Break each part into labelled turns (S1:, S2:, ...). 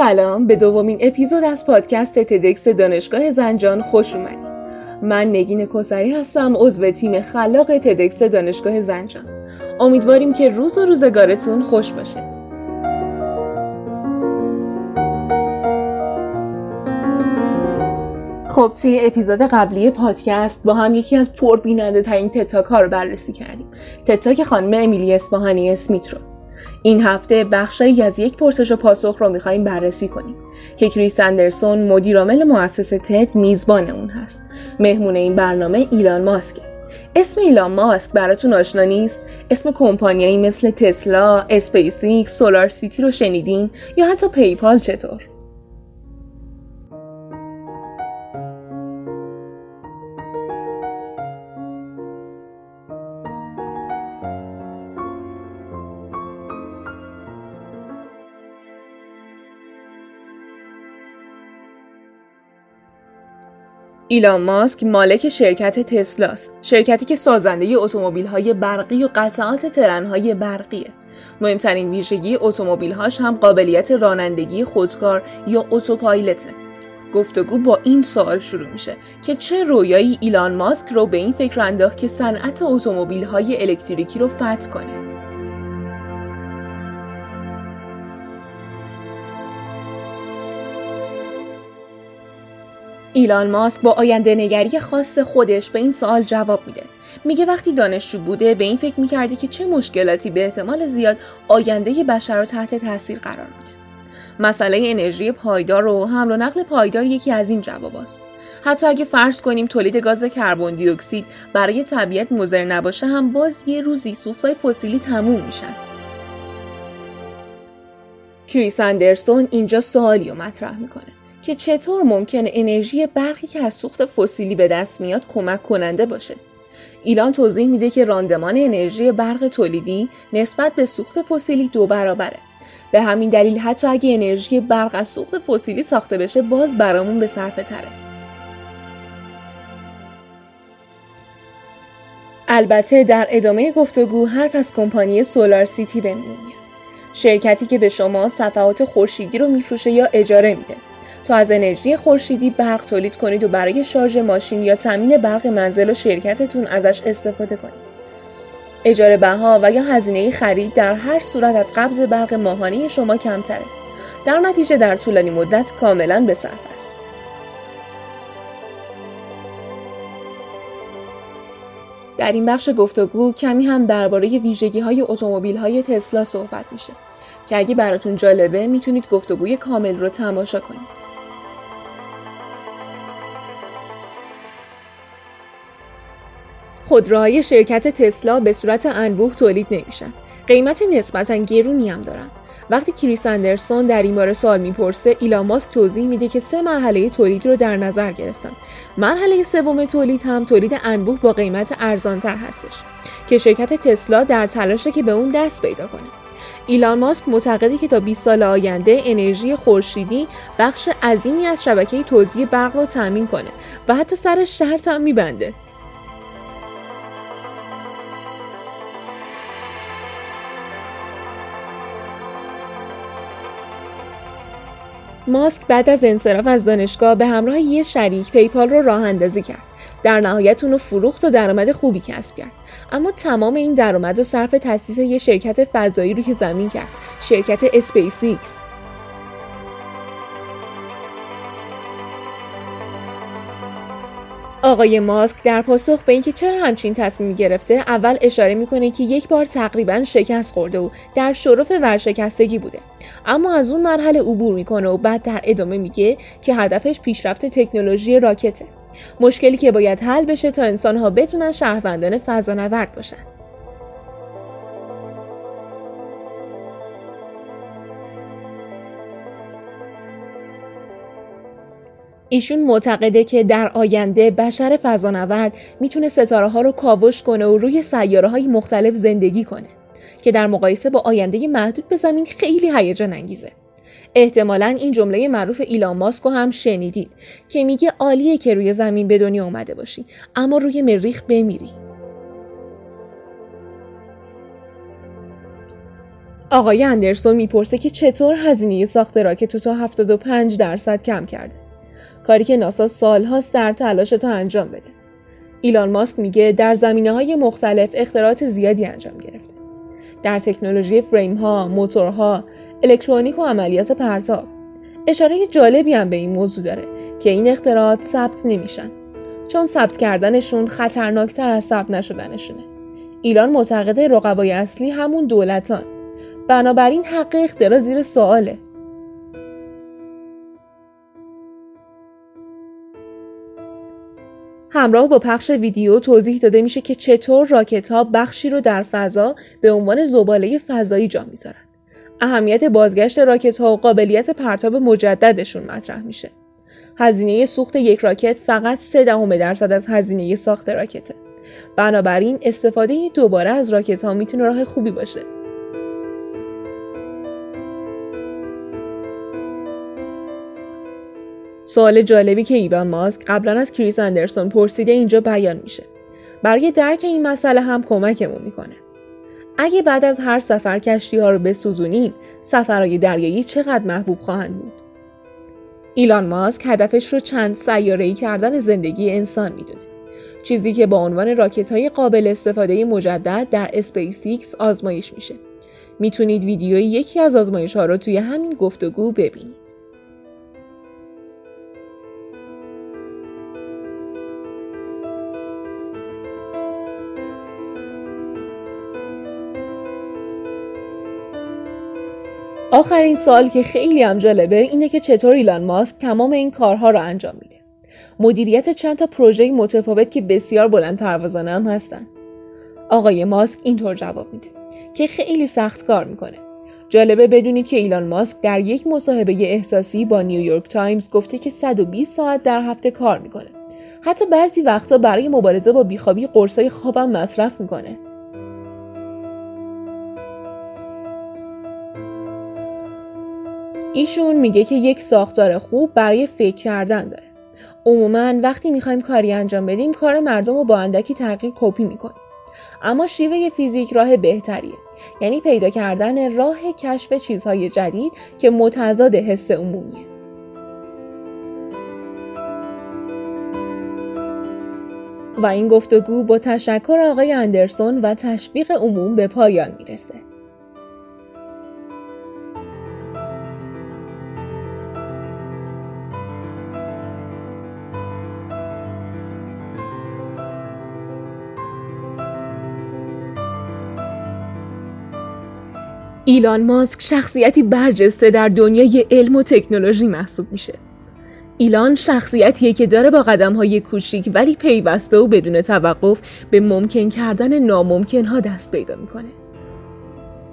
S1: سلام به دومین اپیزود از پادکست تدکس دانشگاه زنجان خوش اومدید من نگین کسری هستم عضو تیم خلاق تدکس دانشگاه زنجان. امیدواریم که روز و روزگارتون خوش باشه. خب توی اپیزود قبلی پادکست با هم یکی از پربیننده ترین تتاک ها رو بررسی کردیم. تتاک خانم امیلی اسپاهانی اسمیت رو. این هفته بخشایی از یک پرسش و پاسخ رو میخواییم بررسی کنیم. که کریس اندرسون مدیرعامل مؤسس تد میزبان اون هست. مهمون این برنامه ایلان ماسکه اسم ایلان ماسک براتون آشنا نیست؟ اسم کمپانیایی مثل تسلا SpaceX SolarCity رو شنیدین؟ یا حتی PayPal چطور؟ ایلان ماسک مالک شرکت تسلاست شرکتی که سازنده های برقی و قطعات ترنهای برقیه. مهمترین ویژگی هاش هم قابلیت رانندگی خودکار یا اتوپایلته. گفتگو با این سوال شروع میشه که چه رویایی ایلان ماسک رو به این فکر انداخت که صنعت های الکتریکی رو فتح کنه؟ ایلان ماسک با آینده نگری خاص خودش به این سوال جواب میده. میگه وقتی دانشجو بوده به این فکر می‌کرده که چه مشکلاتی به احتمال زیاد آینده بشر رو تحت تاثیر قرار میده. مسئله انرژی پایدار و حمل و نقل پایدار یکی از این جواباست. حتی اگه فرض کنیم تولید گاز کربن دی اکسید برای طبیعت مضر نباشه هم باز یه روزی سوختهای فسیلی تموم میشن. کریس اندرسون اینجا سوالی رو مطرح می‌کنه. که چطور ممکن انرژی برقی که از سوخت فسیلی به دست میاد کمک کننده باشه. ایلان توضیح میده که راندمان انرژی برق تولیدی نسبت به سوخت فسیلی دو برابره. به همین دلیل حتی اگه انرژی برق از سوخت فسیلی ساخته بشه باز برامون به صرفه تره. البته در ادامه گفتگو حرف از کمپانی سولار سیتی به. شرکتی که به شما صفحات خورشیدی رو میفروشه یا اجاره میده. از انرژی خورشیدی برق تولید کنید و برای شارژ ماشین یا تامین برق منزل و شرکتتون ازش استفاده کنید. اجاره بها و یا هزینه خرید در هر صورت از قبض برق ماهانه شما کمتره. در نتیجه در طولانی مدت کاملا به صرف است. در این بخش گفتگو کمی هم درباره ویژگی های اتومبیل های تسلا صحبت میشه که اگه براتون جالبه می‌تونید گفتگوی کامل رو تماشا کنید. خودروهای شرکت تسلا به صورت انبوه تولید نمیشن. قیمت نسبتا گرونی هم دارن. وقتی کریس اندرسون در این باره سوال می‌پرسه ایلان ماسک توضیح میده که سه مرحله تولید رو در نظر گرفتن مرحله سوم تولید هم تولید انبوه با قیمت ارزانتر هستش که شرکت تسلا در تلاشه که به اون دست پیدا کنه ایلان ماسک معتقده که تا 20 سال آینده انرژی خورشیدی بخش عظیمی از شبکه توزیع برق رو تامین کنه و حتی سر شرط هم میبنده ماسک بعد از انصراف از دانشگاه به همراه یه شریک PayPal رو راه اندازی کرد. در نهایت اونو فروخت و درآمد خوبی کسب کرد. اما تمام این درآمد رو صرف تأسیس یه شرکت فضایی رو که زمین کرد. شرکت اسپیس آقای ماسک در پاسخ به اینکه چرا همچین تصمیمی گرفته اول اشاره می‌کنه که یک بار تقریبا شکست خورده و در شرف ورشکستگی بوده. اما از اون مرحله عبور می‌کنه و بعد در ادامه میگه که هدفش پیشرفت تکنولوژی راکته. مشکلی که باید حل بشه تا انسانها بتونن شهروندان فضانورد باشن. ایشون معتقده که در آینده بشر فضانورد می‌تونه ستاره ها رو کاوش کنه و روی سیاره های مختلف زندگی کنه که در مقایسه با آینده محدود به زمین خیلی هیجان انگیزه. احتمالا این جمله معروف ایلان ماسک هم شنیدید که میگه عالیه که روی زمین به دنیا اومده باشی اما روی مریخ بمیری آقای اندرسون می‌پرسه که چطور هزینه ساخت راکت تا 75 درصد کم کرده. کاری که ناسا سالهاست در تلاش تا انجام بده. ایلان ماسک میگه در زمینه های مختلف اختراعات زیادی انجام گرفته. در تکنولوژی فریم ها، موتورها، الکترونیک و عملیات پرتاب. اشاره جالبی هم به این موضوع داره که این اختراعات ثبت نمیشن چون ثبت کردنشون خطرناکتر از ثبت نشدنشونه. ایلان معتقده رقبای اصلی همون دولتان. بنابراین حق اختراع زیر سواله. همراه با پخش ویدیو توضیح داده میشه که چطور راکت ها بخشی رو در فضا به عنوان زباله فضایی جا می‌ذارن. اهمیت بازگشت راکت ها و قابلیت پرتاب مجددشون مطرح میشه. هزینه سوخت یک راکت فقط 3 دهم درصد از هزینه ساخت راکته. بنابراین استفاده دوباره از راکت ها می‌تونه راه خوبی باشه. سوال جالبی که ایلان ماسک قبلا از کریس اندرسون پرسیده اینجا بیان میشه. برای درک این مسئله هم کمکمون می‌کنه. اگه بعد از هر سفر کشتی ها رو بسوزونیم، سفرهای دریایی چقدر محبوب خواهند بود؟ ایلان ماسک هدفش رو چند سیاره‌ای کردن زندگی انسان می‌دونه. چیزی که با عنوان راکت های قابل استفاده مجدد در اسپیس آزمایش میشه. می‌تونید ویدیوی یکی از آزمایش ها رو توی همین گفتگو ببینید. آخرین سوال که خیلی هم جالبه اینه که چطور ایلان ماسک تمام این کارها رو انجام میده. مدیریت چند تا پروژه متفاوت که بسیار بلند پروازانه هم هستن. آقای ماسک اینطور جواب میده که خیلی سخت کار می‌کنه. جالبه بدونید که ایلان ماسک در یک مصاحبه احساسی با نیویورک تایمز گفته که 120 ساعت در هفته کار می‌کنه. حتی بعضی وقتا برای مبارزه با بیخوابی قرصای خوابم مصرف می‌کنه. ایشون میگه که یک ساختار خوب برای فکر کردن داره. عموما وقتی می‌خوایم کاری انجام بدیم کار مردم رو با اندکی تغییر کپی می‌کنیم. اما شیوه فیزیک راه بهتریه. یعنی پیدا کردن راه کشف چیزهای جدید که متضاد حس عمومیه. و این گفتگو با تشکر آقای اندرسون و تشویق عموم به پایان می‌رسه. ایلان ماسک شخصیتی برجسته در دنیای علم و تکنولوژی محسوب میشه. ایلان شخصیتیه که داره با قدم های کوچیک ولی پیوسته و بدون توقف به ممکن کردن ناممکن ها دست پیدا می‌کنه.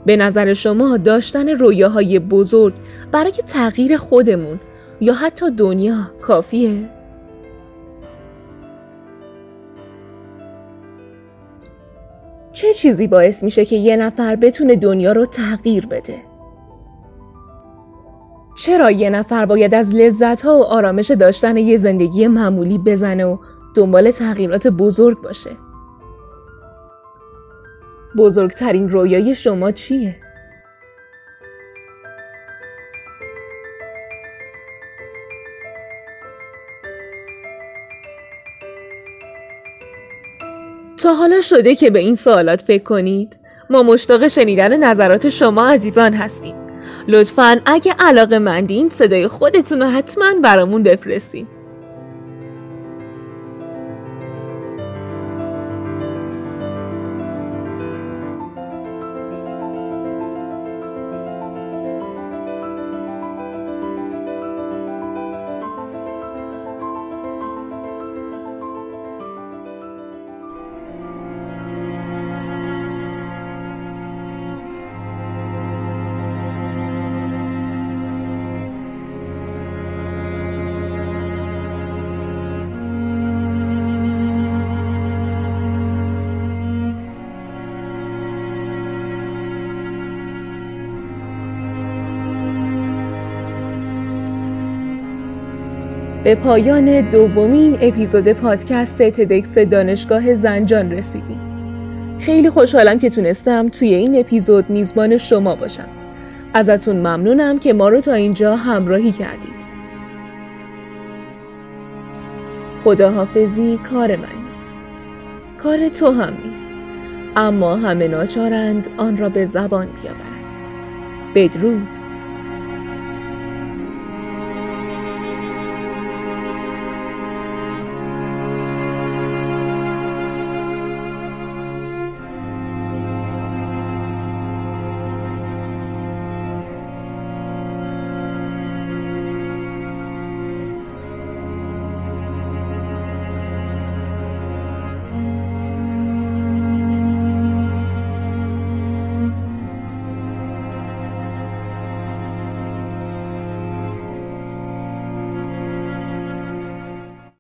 S1: به نظر شما داشتن رویاهای بزرگ برای تغییر خودمون یا حتی دنیا کافیه؟ چه چیزی باعث میشه که یه نفر بتونه دنیا رو تغییر بده؟ چرا یه نفر باید از لذت ها و آرامش داشتن یه زندگی معمولی بزنه و دنبال تغییرات بزرگ باشه؟ بزرگترین رویای شما چیه؟ تا حالا شده که به این سوالات فکر کنید؟ ما مشتاق شنیدن نظرات شما عزیزان هستیم. لطفا اگه علاقه مندین صدای خودتون رو حتما برامون بفرستین. به پایان دومین اپیزود پادکست تدکس دانشگاه زنجان رسیدیم. خیلی خوشحالم که تونستم توی این اپیزود میزبان شما باشم. ازتون ممنونم که ما رو تا اینجا همراهی کردید. خداحافظی کار من نیست. کار تو هم نیست. اما همه ناچارند آن را به زبان بیاورند. بدرود.